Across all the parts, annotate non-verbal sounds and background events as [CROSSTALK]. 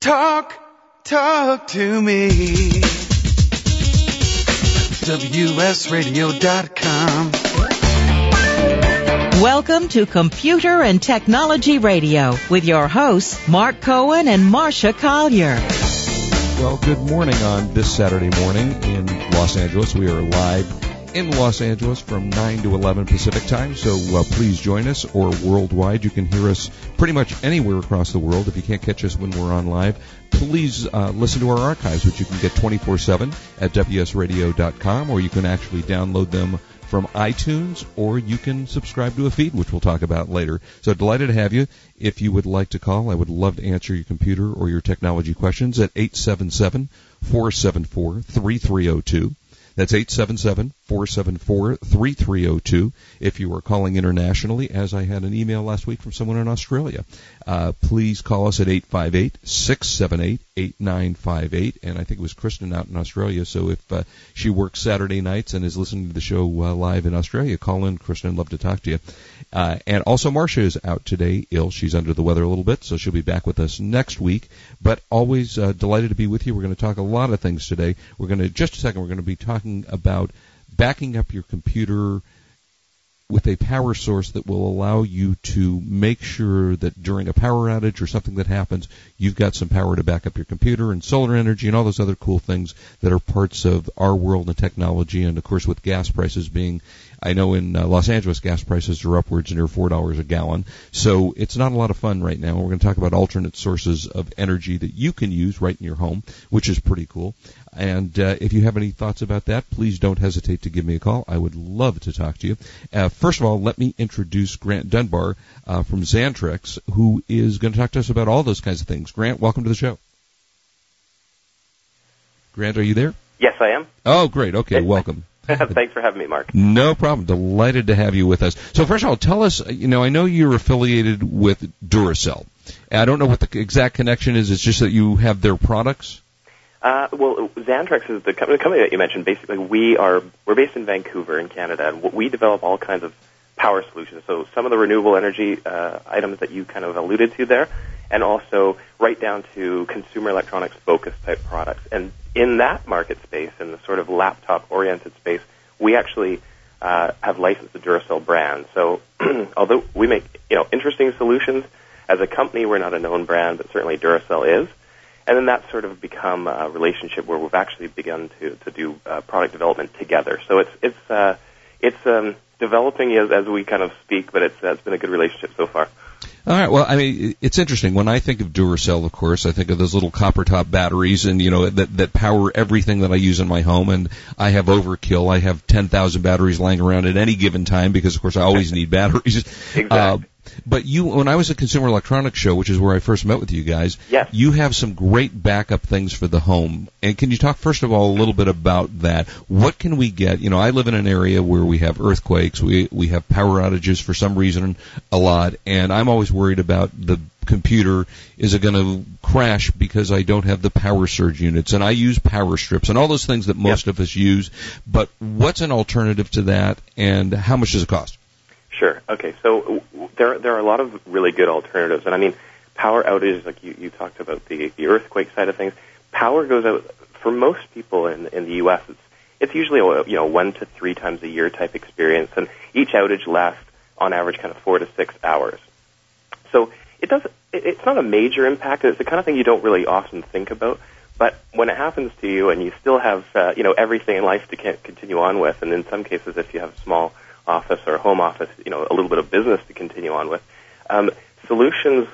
Talk, talk to me. WSRadio.com. Welcome to Computer and Technology Radio with your hosts, Mark Cohen and Marsha Collier. Well, good morning on this Saturday morning in Los Angeles. We are live in Los Angeles from 9 to 11 Pacific time, so uh, please join us, or worldwide. You can hear us pretty much anywhere across the world. If you can't catch us when we're on live, please uh, listen to our archives, which you can get 24 7 at WSRadio.com, or you can actually download them from iTunes, or you can subscribe to a feed, which we'll talk about later. So delighted to have you. If you would like to call, I would love to answer your computer or your technology questions at 877 474 3302. That's 877-474-3302 if you are calling internationally, as I had an email last week from someone in Australia. Uh, please call us at 858-678-8958. And I think it was Kristen out in Australia, so if uh, she works Saturday nights and is listening to the show uh, live in Australia, call in. Kristen, love to talk to you. Uh, and also Marsha is out today, ill. She's under the weather a little bit, so she'll be back with us next week. But always uh, delighted to be with you. We're going to talk a lot of things today. We're going to, just a second, we're going to be talking about backing up your computer with a power source that will allow you to make sure that during a power outage or something that happens, you've got some power to back up your computer and solar energy and all those other cool things that are parts of our world and technology. And of course, with gas prices being I know in uh, Los Angeles gas prices are upwards near four dollars a gallon, so it's not a lot of fun right now. We're going to talk about alternate sources of energy that you can use right in your home, which is pretty cool. And uh, if you have any thoughts about that, please don't hesitate to give me a call. I would love to talk to you. Uh, first of all, let me introduce Grant Dunbar uh, from Xantrex, who is going to talk to us about all those kinds of things. Grant, welcome to the show. Grant, are you there? Yes, I am. Oh, great. Okay, welcome. [LAUGHS] Thanks for having me, Mark. No problem. Delighted to have you with us. So first of all, tell us, you know, I know you're affiliated with Duracell. I don't know what the exact connection is. It's just that you have their products. Uh, well, Xantrex is the company, the company that you mentioned. Basically, we are we're based in Vancouver, in Canada, and we develop all kinds of power solutions. So some of the renewable energy uh, items that you kind of alluded to there, and also right down to consumer electronics focused type products. And in that market space, in the sort of laptop oriented space, we actually uh, have licensed the Duracell brand. So [CLEARS THROAT] although we make you know interesting solutions as a company, we're not a known brand, but certainly Duracell is. And then that's sort of become a relationship where we've actually begun to to do uh, product development together. So it's it's uh, it's um, developing as, as we kind of speak, but it's uh, it's been a good relationship so far. All right. Well, I mean, it's interesting. When I think of Duracell, of course, I think of those little copper top batteries, and you know that that power everything that I use in my home. And I have overkill. I have ten thousand batteries lying around at any given time because, of course, I always [LAUGHS] need batteries. Exactly. Uh, but you, when I was at Consumer Electronics Show, which is where I first met with you guys, yes. you have some great backup things for the home. And can you talk first of all a little bit about that? What can we get? You know, I live in an area where we have earthquakes, we we have power outages for some reason a lot, and I'm always worried about the computer is it going to crash because I don't have the power surge units and I use power strips and all those things that most yep. of us use. But what's an alternative to that and how much does it cost? Sure. Okay. So there there are a lot of really good alternatives, and I mean power outages, like you, you talked about the the earthquake side of things. Power goes out for most people in in the U.S. It's it's usually a you know one to three times a year type experience, and each outage lasts on average kind of four to six hours. So it does it's not a major impact. It's the kind of thing you don't really often think about. But when it happens to you, and you still have uh, you know everything in life to continue on with, and in some cases, if you have small office or home office, you know, a little bit of business to continue on with. Um, solutions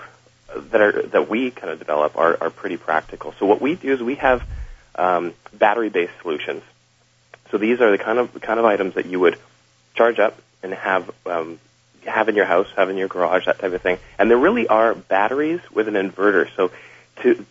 that are that we kind of develop are, are pretty practical. So what we do is we have um, battery-based solutions. So these are the kind of kind of items that you would charge up and have um, have in your house, have in your garage, that type of thing. And there really are batteries with an inverter. So to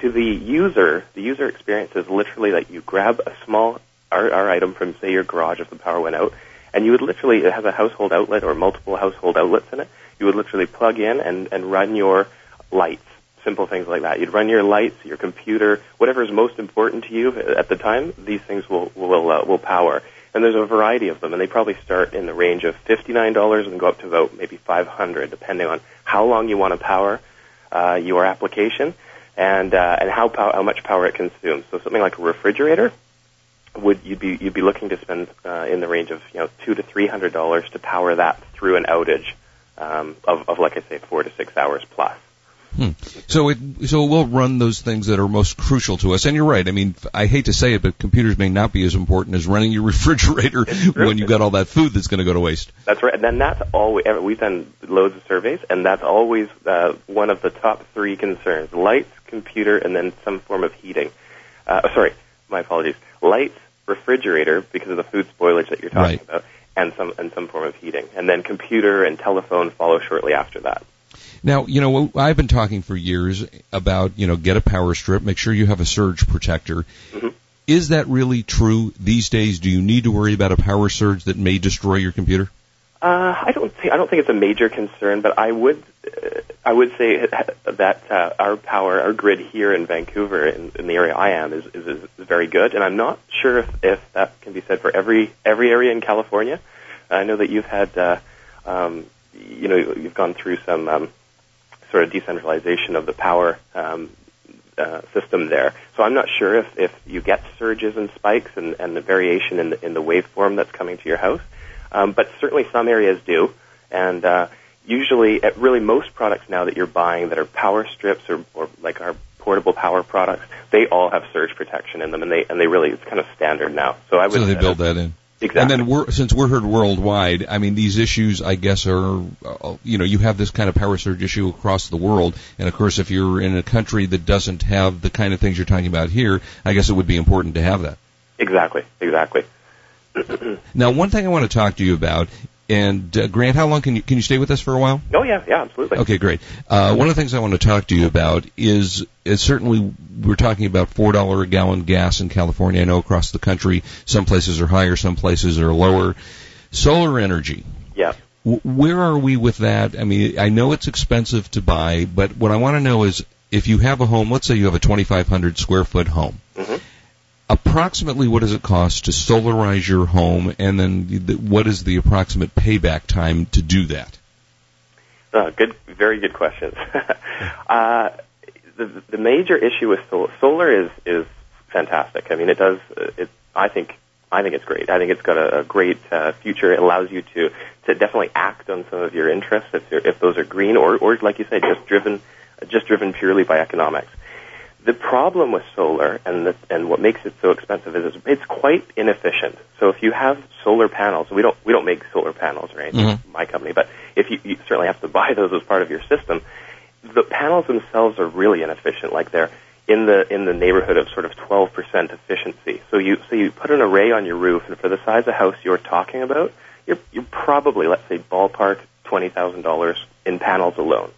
to the user, the user experience is literally that you grab a small our, our item from say your garage if the power went out, and you would literally, it has a household outlet or multiple household outlets in it. You would literally plug in and, and run your lights, simple things like that. You'd run your lights, your computer, whatever is most important to you at the time, these things will, will, uh, will power. And there's a variety of them, and they probably start in the range of $59 and go up to about maybe 500 depending on how long you want to power uh, your application and uh, and how pow- how much power it consumes. So something like a refrigerator would you'd be you'd be looking to spend uh, in the range of you know two to three hundred dollars to power that through an outage um, of of like I say four to six hours plus. Hmm. So it so it will run those things that are most crucial to us. And you're right. I mean, I hate to say it, but computers may not be as important as running your [LAUGHS] refrigerator when you've got all that food that's going to go to waste. That's right. And then that's always we've done loads of surveys, and that's always uh, one of the top three concerns: lights, computer, and then some form of heating. Uh, sorry, my apologies. Lights, refrigerator, because of the food spoilage that you're talking Right. about, and some and some form of heating, and then computer and telephone follow shortly after that. Now, you know, I've been talking for years about, you know, get a power strip, make sure you have a surge protector. Mhm. Is that really true these days? Do you need to worry about a power surge that may destroy your computer? Uh, I don't think I don't think it's a major concern, but I would uh, I would say that uh, our power, our grid here in Vancouver, in, in the area I am, is, is is very good, and I'm not sure if, if that can be said for every every area in California. I know that you've had, uh, um, you know, you've gone through some um, sort of decentralization of the power um, uh, system there. So I'm not sure if, if you get surges and spikes and, and the variation in the, in the waveform that's coming to your house. Um, but certainly some areas do. And uh, usually, at really most products now that you're buying that are power strips or, or like our portable power products, they all have surge protection in them, and they and they really it's kind of standard now. So I would So they build that in. exactly. And then we're, since we're heard worldwide, I mean, these issues, I guess, are, uh, you know, you have this kind of power surge issue across the world. And of course, if you're in a country that doesn't have the kind of things you're talking about here, I guess it would be important to have that. exactly, exactly. [CLEARS THROAT] Now, one thing I want to talk to you about, and uh, Grant, how long can you can you stay with us for a while? Oh yeah, yeah, absolutely. Okay, great. Uh, one of the things I want to talk to you about is, is certainly we're talking about four dollar a gallon gas in California. I know across the country, some places are higher, some places are lower. Solar energy. Yeah. W- Where are we with that? I mean, I know it's expensive to buy, but what I want to know is if you have a home, let's say you have a 2,500 square foot home, Mhm. Approximately what does it cost to solarize your home, and then the, what is the approximate payback time to do that? Uh, good, very good questions. [LAUGHS] uh, the, the major issue with solar, solar is is fantastic. I mean, it does. uh, It, I think. I think it's great. I think it's got a, a great uh, future. It allows you to to definitely act on some of your interests if if those are green or or like you said, just driven just driven purely by economics. The problem with solar and the, and what makes it so expensive is it's, it's quite inefficient. So if you have solar panels, we don't we don't make solar panels or anything, Mhm. my company, but if you, you certainly have to [LAUGHS] buy those as part of your system, the panels themselves are really inefficient. Like they're in the in the neighborhood of sort of 12% efficiency. So you so you put an array on your roof, and for the size of house you're talking about, you're you're probably let's say ballpark twenty thousand dollars in panels alone.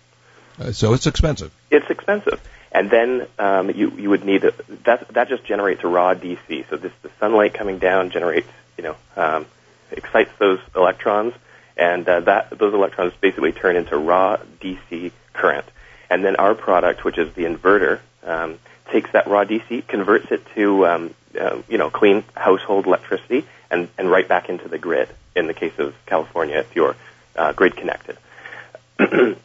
Uh, so it's expensive. It's expensive. And then um, you you would need a, that that just generates raw DC. So this the sunlight coming down generates you know um, excites those electrons, and uh, that those electrons basically turn into raw DC current. And then our product, which is the inverter, um, takes that raw DC, converts it to um, uh, you know clean household electricity, and and right back into the grid. In the case of California, if you're uh, grid connected. [CLEARS THROAT] and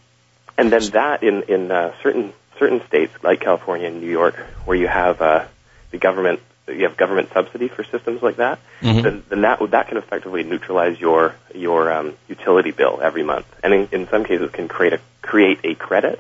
then that in in uh, certain certain states like California and New York, where you have uh, the government you have government subsidy for systems like that, Mhm. then, then that that can effectively neutralize your your um, utility bill every month, and in, in some cases can create a create a credit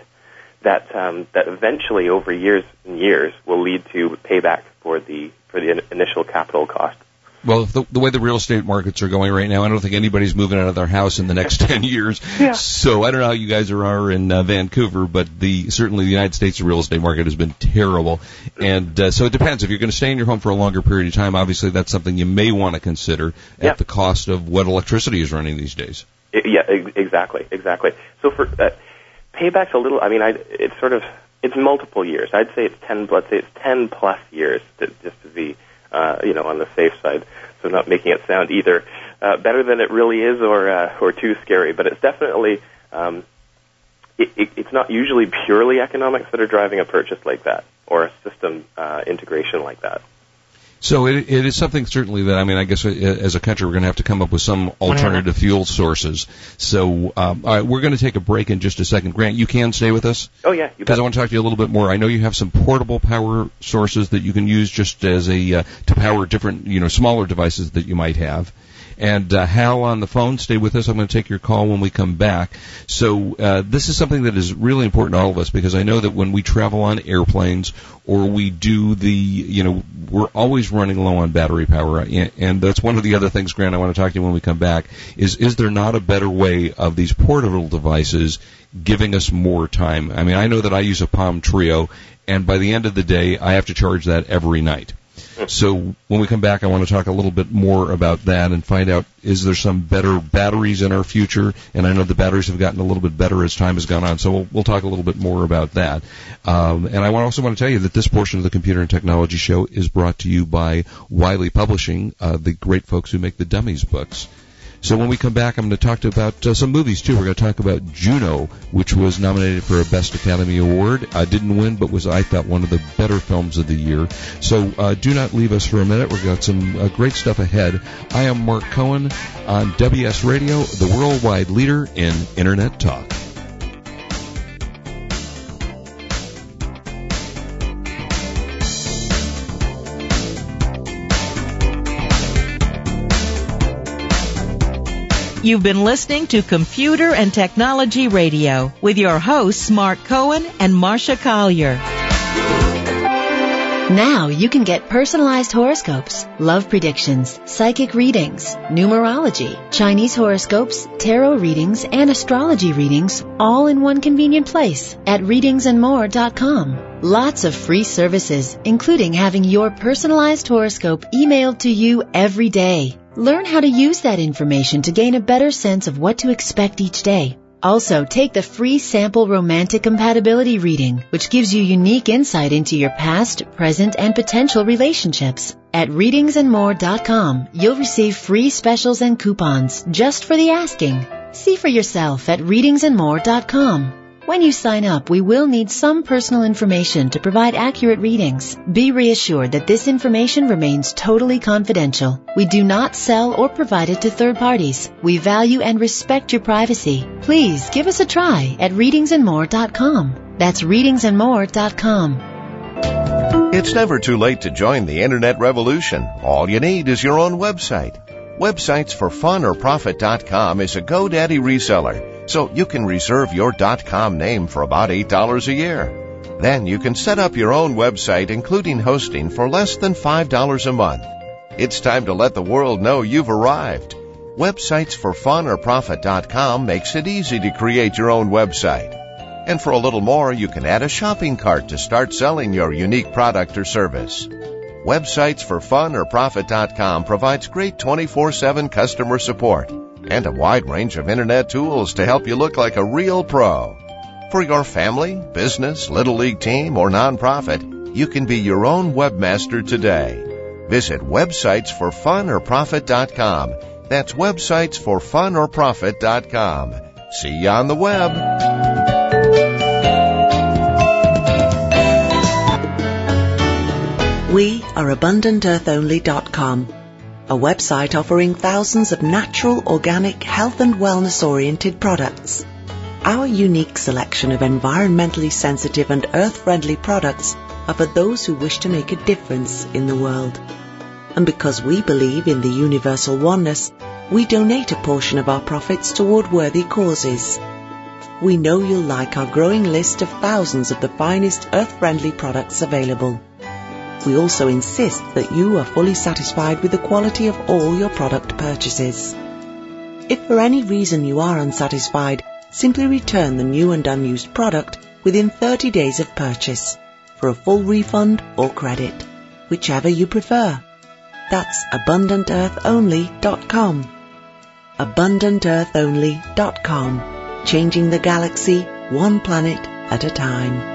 that um, that eventually over years and years will lead to payback for the for the in- initial capital cost. Well, the, the way the real estate markets are going right now, I don't think anybody's moving out of their house in the next [LAUGHS] 10 years. Yeah. So I don't know how you guys are, in uh, Vancouver, but the certainly the United States real estate market has been terrible. And uh, so it depends. If you're going to stay in your home for a longer period of time, obviously that's something you may want to consider at the cost of what electricity is running these days. Yeah, ex- exactly, exactly. So for uh, payback's a little. I mean, I it's sort of it's multiple years. I'd say it's ten. Let's say it's ten plus years, to, just to be uh, you know on the safe side. So not making it sound either uh, better than it really is or uh, or too scary. But it's definitely. Um, it, it, it's not usually purely economics that are driving a purchase like that or a system uh, integration like that. So it, it is something certainly that I mean I guess uh, as a country we're going to have to come up with some alternative fuel sources. So um, all right, we're going to take a break in just a second. Grant, you can stay with us. Oh yeah, because I want to talk to you a little bit more. I know you have some portable power sources that you can use just as a uh, to power different you know smaller devices that you might have and uh, Hal on the phone. Stay with us. I'm going to take your call when we come back. So uh, this is something that is really important to all of us because I know that when we travel on airplanes or we do the, you know, we're always running low on battery power, and that's one of the other things, Grant. I want to talk to you when we come back. Is is there not a better way of these portable devices giving us more time? I mean, I know that I use a Palm Treo, and by the end of the day, I have to charge that every night. So when we come back, I want to talk a little bit more about that and find out is there some better batteries in our future? And I know the batteries have gotten a little bit better as time has gone on, so we'll, we'll talk a little bit more about that. Um, and I also want to tell you that this portion of the Computer and Technology Show is brought to you by Wiley Publishing, uh, the great folks who make the Dummies books. So when we come back, I'm going to talk to about uh, some movies too. We're going to talk about Juno, which was nominated for a Best Academy Award. I didn't win, but was I thought one of the better films of the year. So uh, do not leave us for a minute. We've got some uh, great stuff ahead. I am Mark Cohen on WS Radio, the worldwide leader in Internet talk. You've been listening to Computer and Technology Radio with your hosts Mark Cohen and Marsha Collier. Now you can get personalized horoscopes, love predictions, psychic readings, numerology, Chinese horoscopes, tarot readings, and astrology readings all in one convenient place at readingsandmore.com. Lots of free services, including having your personalized horoscope emailed to you every day. Learn how to use that information to gain a better sense of what to expect each day. Also, take the free sample romantic compatibility reading, which gives you unique insight into your past, present, and potential relationships. At readingsandmore.com, you'll receive free specials and coupons just for the asking. See for yourself at readingsandmore.com. When you sign up, we will need some personal information to provide accurate readings. Be reassured that this information remains totally confidential. We do not sell or provide it to third parties. We value and respect your privacy. Please give us a try at readingsandmore.com. That's readingsandmore.com. It's never too late to join the internet revolution. All you need is your own website. Websites for Fun is a GoDaddy reseller so you can reserve your .com name for about $8 a year. Then you can set up your own website including hosting for less than $5 a month. It's time to let the world know you've arrived. Websites for Fun or Profit.com makes it easy to create your own website. And for a little more, you can add a shopping cart to start selling your unique product or service. Websites for Fun or Profit.com provides great 24-7 customer support and a wide range of internet tools to help you look like a real pro. For your family, business, little league team, or nonprofit, you can be your own webmaster today. Visit websitesforfunorprofit.com. That's websitesforfunorprofit.com. See you on the web. We are AbundantEarthOnly.com a website offering thousands of natural, organic, health and wellness oriented products. Our unique selection of environmentally sensitive and earth friendly products are for those who wish to make a difference in the world. And because we believe in the universal oneness, we donate a portion of our profits toward worthy causes. We know you'll like our growing list of thousands of the finest earth friendly products available we also insist that you are fully satisfied with the quality of all your product purchases. If for any reason you are unsatisfied, simply return the new and unused product within 30 days of purchase for a full refund or credit, whichever you prefer. That's AbundantEarthOnly.com. AbundantEarthOnly.com. Changing the galaxy one planet at a time.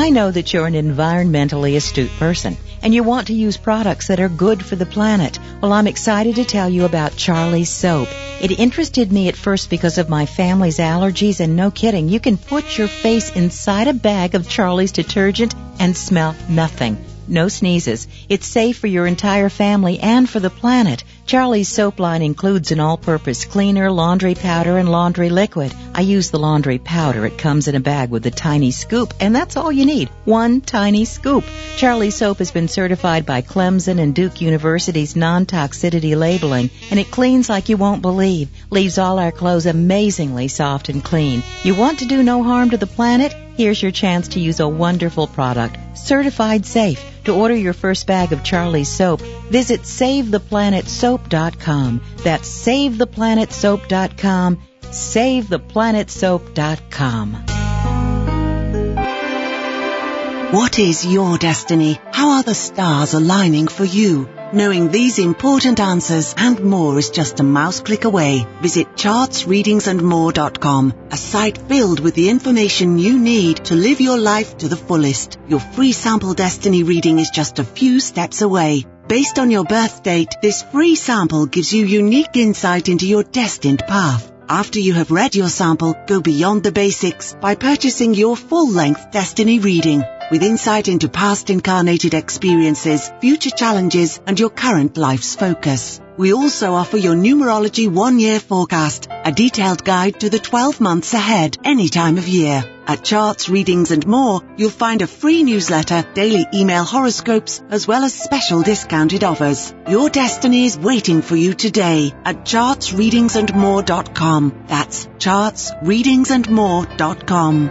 I know that you're an environmentally astute person and you want to use products that are good for the planet. Well, I'm excited to tell you about Charlie's soap. It interested me at first because of my family's allergies and no kidding, you can put your face inside a bag of Charlie's detergent and smell nothing no sneezes. It's safe for your entire family and for the planet. Charlie's soap line includes an all-purpose cleaner, laundry powder, and laundry liquid. I use the laundry powder. It comes in a bag with a tiny scoop, and that's all you need. One tiny scoop. Charlie's soap has been certified by Clemson and Duke University's non-toxicity labeling, and it cleans like you won't believe. Leaves all our clothes amazingly soft and clean. You want to do no harm to the planet? Here's your chance to use a wonderful product, certified safe. To order your first bag of Charlie's soap, visit SaveThePlanetSoap.com. That's SaveThePlanetSoap.com. SaveThePlanetSoap.com. What is your destiny? How are the stars aligning for you? Knowing these important answers and more is just a mouse click away. Visit chartsreadingsandmore.com, a site filled with the information you need to live your life to the fullest. Your free sample destiny reading is just a few steps away. Based on your birth date, this free sample gives you unique insight into your destined path. After you have read your sample, go beyond the basics by purchasing your full-length destiny reading with insight into past incarnated experiences, future challenges, and your current life's focus. We also offer your numerology one-year forecast, a detailed guide to the 12 months ahead, any time of year. At Charts, Readings and More, you'll find a free newsletter, daily email horoscopes, as well as special discounted offers. Your destiny is waiting for you today at chartsreadingsandmore.com. That's chartsreadingsandmore.com.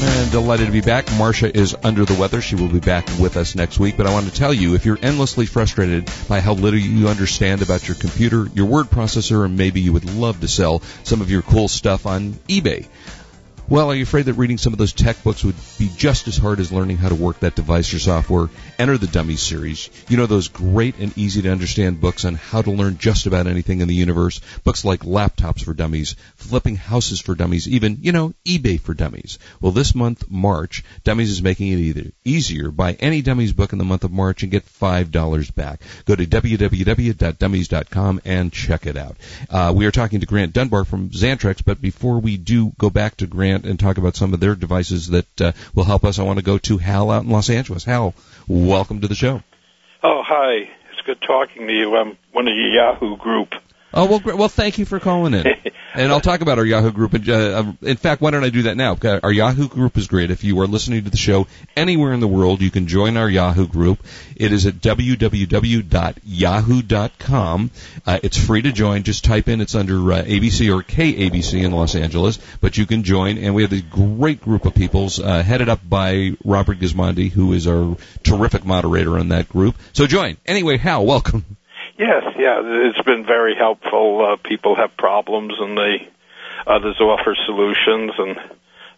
And delighted to be back. Marsha is under the weather. She will be back with us next week. But I want to tell you, if you're endlessly frustrated by how little you understand about your computer, your word processor, and maybe you would love to sell some of your cool stuff on eBay, well, are you afraid that reading some of those tech books would be just as hard as learning how to work that device or software? Enter the Dummies series. You know those great and easy to understand books on how to learn just about anything in the universe? Books like Laptops for Dummies, Flipping Houses for Dummies, even, you know, eBay for Dummies. Well, this month, March, Dummies is making it either easier. Buy any Dummies book in the month of March and get $5 back. Go to www.dummies.com and check it out. Uh, we are talking to Grant Dunbar from Xantrex, but before we do go back to Grant, and talk about some of their devices that uh, will help us, I want to go to Hal out in Los Angeles. Hal, welcome to the show. Oh, hi. It's good talking to you. I'm one of your Yahoo group. Oh well, great. well, thank you for calling in, [LAUGHS] and I'll talk about our Yahoo group. In, uh, in fact, why don't I do that now? Our Yahoo group is great. If you are listening to the show anywhere in the world, you can join our Yahoo group. It is at www.yahoo.com. Uh, it's free to join. Just type in. It's under uh, ABC or KABC in Los Angeles, but you can join. And we have a great group of peoples uh, headed up by Robert Gismondi, who is our terrific moderator in that group. So join. Anyway, Hal, welcome. Yes, yeah, it's been very helpful. Uh, people have problems, and they others offer solutions. And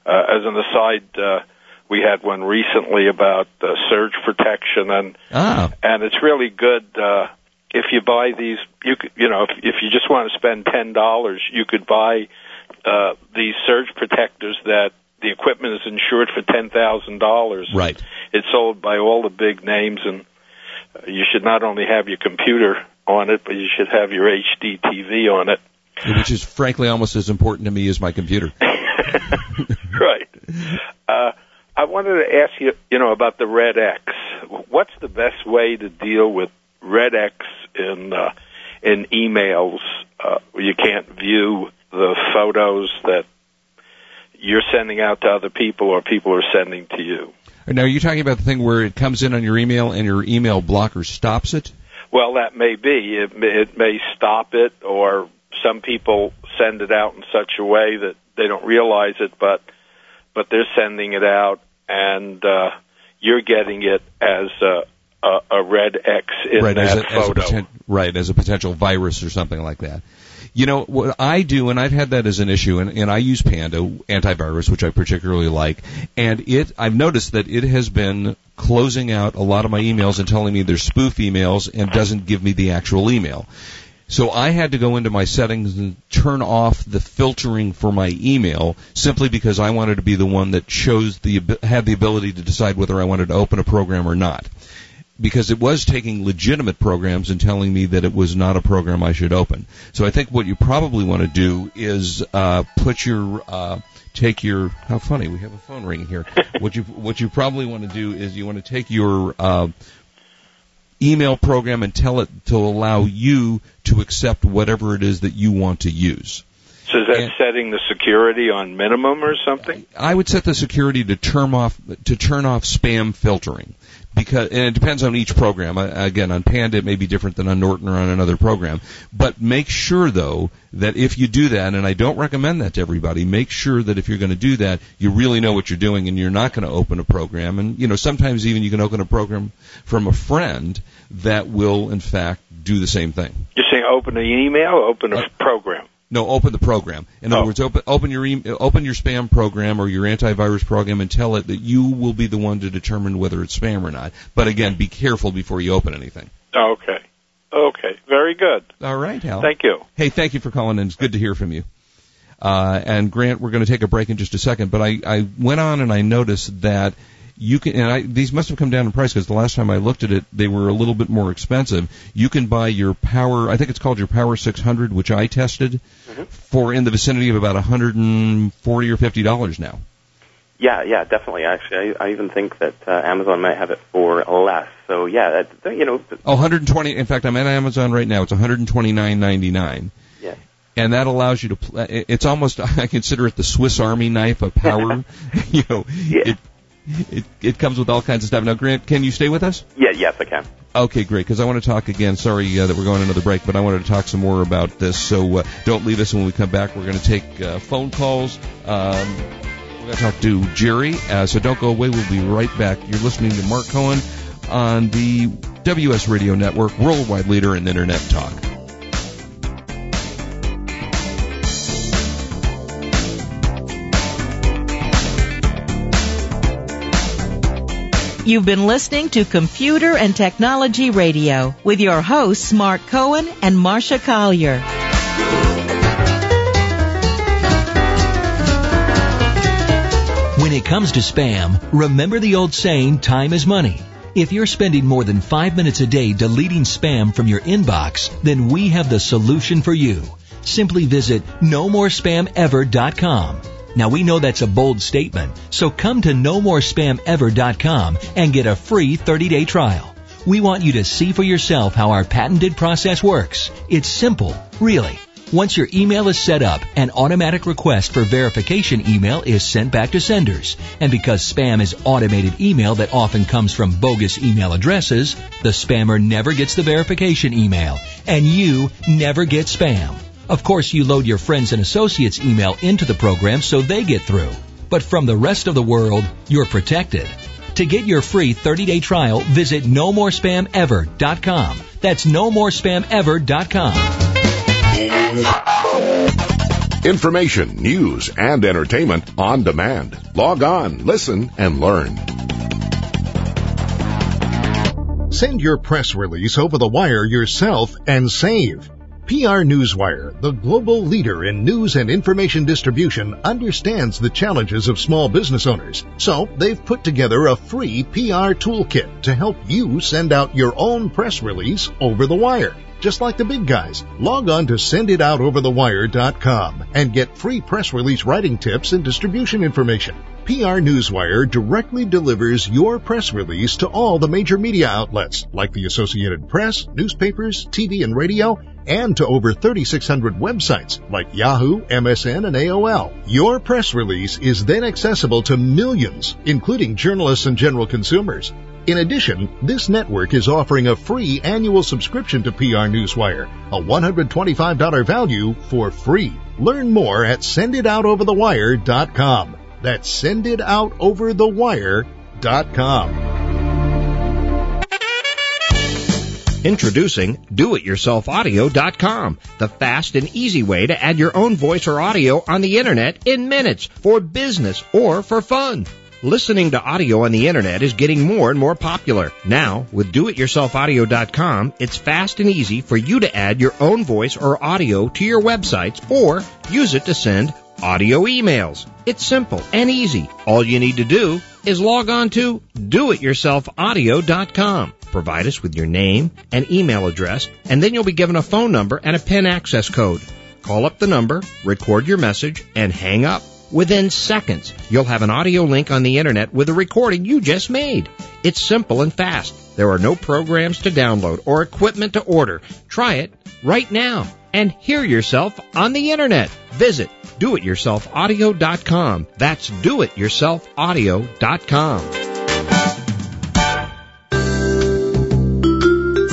uh, as an aside, uh, we had one recently about uh, surge protection, and ah. and it's really good. Uh, if you buy these, you could, you know, if, if you just want to spend ten dollars, you could buy uh, these surge protectors that the equipment is insured for ten thousand dollars. Right. It's sold by all the big names, and you should not only have your computer on it, but you should have your HD TV on it. Which is frankly almost as important to me as my computer. [LAUGHS] [LAUGHS] right. Uh, I wanted to ask you, you know, about the Red X. What's the best way to deal with Red X in uh, in emails? Uh, you can't view the photos that you're sending out to other people or people are sending to you. Now, are you talking about the thing where it comes in on your email and your email blocker stops it? Well, that may be. It, it may stop it, or some people send it out in such a way that they don't realize it, but but they're sending it out, and uh, you're getting it as a, a, a red X in right, that as a, photo. As a poten- right, as a potential virus or something like that. You know, what I do, and I've had that as an issue, and, and I use Panda antivirus, which I particularly like, and it, I've noticed that it has been closing out a lot of my emails and telling me they're spoof emails and doesn't give me the actual email. So I had to go into my settings and turn off the filtering for my email simply because I wanted to be the one that chose the had the ability to decide whether I wanted to open a program or not. Because it was taking legitimate programs and telling me that it was not a program I should open. So I think what you probably want to do is uh, put your uh, take your how funny we have a phone ringing here. [LAUGHS] what you what you probably want to do is you want to take your uh, email program and tell it to allow you to accept whatever it is that you want to use. So is that setting the security on minimum or something? I would set the security to turn off to turn off spam filtering because and it depends on each program. Again, on Panda it may be different than on Norton or on another program. But make sure though that if you do that, and I don't recommend that to everybody, make sure that if you're going to do that, you really know what you're doing and you're not going to open a program. And you know sometimes even you can open a program from a friend that will in fact do the same thing. You're saying open an email, open a uh, program. No, open the program. In other oh. words, open open your open your spam program or your antivirus program and tell it that you will be the one to determine whether it's spam or not. But again, be careful before you open anything. Okay. Okay. Very good. All right, Hal. Thank you. Hey, thank you for calling in. It's good to hear from you. Uh, and Grant, we're going to take a break in just a second, but I, I went on and I noticed that you can, and I, these must have come down in price because the last time I looked at it, they were a little bit more expensive. You can buy your Power, I think it's called your Power 600, which I tested, mm-hmm. for in the vicinity of about 140 or 50 dollars now. Yeah, yeah, definitely. Actually, I, I even think that uh, Amazon might have it for less. So yeah, that, you know. Oh, 120. In fact, I'm at Amazon right now. It's 129.99. Yeah. And that allows you to. It's almost. [LAUGHS] I consider it the Swiss Army knife of power. [LAUGHS] [LAUGHS] you know, yeah. it it, it comes with all kinds of stuff. Now, Grant, can you stay with us? Yeah, yes, I can. Okay, great. Because I want to talk again. Sorry uh, that we're going another break, but I wanted to talk some more about this. So uh, don't leave us. When we come back, we're going to take uh, phone calls. Um, we're going to talk to Jerry. Uh, so don't go away. We'll be right back. You're listening to Mark Cohen on the WS Radio Network, worldwide leader in Internet talk. You've been listening to Computer and Technology Radio with your hosts Mark Cohen and Marsha Collier. When it comes to spam, remember the old saying, time is money. If you're spending more than five minutes a day deleting spam from your inbox, then we have the solution for you. Simply visit nomorespamever.com now we know that's a bold statement, so come to nomorespamever.com and get a free 30-day trial. We want you to see for yourself how our patented process works. It's simple, really. Once your email is set up, an automatic request for verification email is sent back to senders. And because spam is automated email that often comes from bogus email addresses, the spammer never gets the verification email, and you never get spam. Of course, you load your friends and associates email into the program so they get through. But from the rest of the world, you're protected. To get your free 30-day trial, visit nomorespamever.com. That's nomorespamever.com. Information, news, and entertainment on demand. Log on, listen, and learn. Send your press release over the wire yourself and save. PR Newswire, the global leader in news and information distribution, understands the challenges of small business owners. So they've put together a free PR toolkit to help you send out your own press release over the wire. Just like the big guys, log on to senditoutoverthewire.com and get free press release writing tips and distribution information. PR Newswire directly delivers your press release to all the major media outlets like the Associated Press, newspapers, TV and radio, and to over 3,600 websites like Yahoo, MSN, and AOL. Your press release is then accessible to millions, including journalists and general consumers. In addition, this network is offering a free annual subscription to PR Newswire, a $125 value for free. Learn more at senditoutoverthewire.com. That's senditoutoverthewire.com. Introducing DoItYourselfAudio.com, the fast and easy way to add your own voice or audio on the internet in minutes for business or for fun. Listening to audio on the internet is getting more and more popular. Now, with DoItYourselfAudio.com, it's fast and easy for you to add your own voice or audio to your websites or use it to send audio emails. It's simple and easy. All you need to do is log on to doityourselfaudio.com. Provide us with your name and email address, and then you'll be given a phone number and a PIN access code. Call up the number, record your message, and hang up. Within seconds, you'll have an audio link on the internet with a recording you just made. It's simple and fast. There are no programs to download or equipment to order. Try it right now and hear yourself on the internet. Visit doityourselfaudio.com. That's doityourselfaudio.com.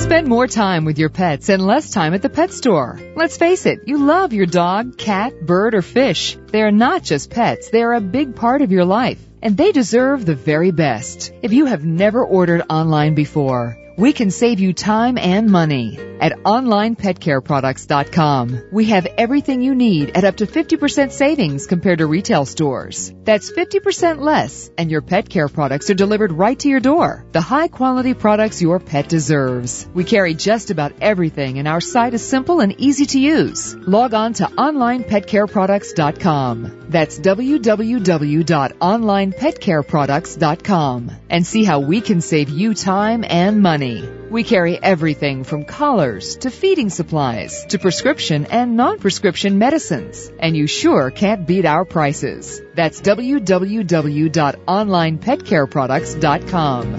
Spend more time with your pets and less time at the pet store. Let's face it, you love your dog, cat, bird, or fish. They are not just pets, they are a big part of your life. And they deserve the very best. If you have never ordered online before, we can save you time and money. At onlinepetcareproducts.com, we have everything you need at up to 50% savings compared to retail stores. That's 50% less, and your pet care products are delivered right to your door. The high quality products your pet deserves. We carry just about everything, and our site is simple and easy to use. Log on to onlinepetcareproducts.com. That's www.onlinepetcareproducts.com and see how we can save you time and money. We carry everything from collars to feeding supplies to prescription and non-prescription medicines. And you sure can't beat our prices. That's www.onlinepetcareproducts.com.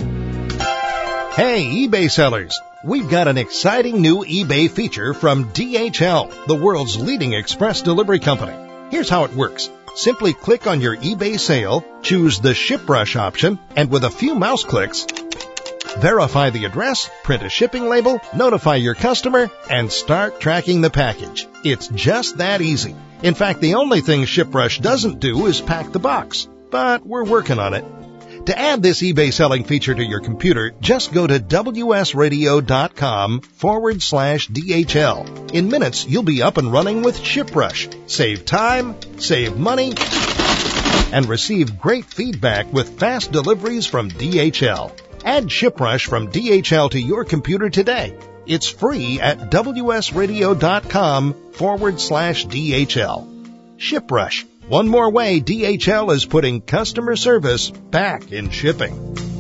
Hey, eBay sellers! We've got an exciting new eBay feature from DHL, the world's leading express delivery company. Here's how it works. Simply click on your eBay sale, choose the ship ShipRush option, and with a few mouse clicks, verify the address, print a shipping label, notify your customer, and start tracking the package. It's just that easy. In fact, the only thing ShipRush doesn't do is pack the box, but we're working on it. To add this eBay selling feature to your computer, just go to wsradio.com forward slash DHL. In minutes, you'll be up and running with ShipRush. Save time, save money, and receive great feedback with fast deliveries from DHL. Add ShipRush from DHL to your computer today. It's free at wsradio.com forward slash DHL. ShipRush. One more way DHL is putting customer service back in shipping.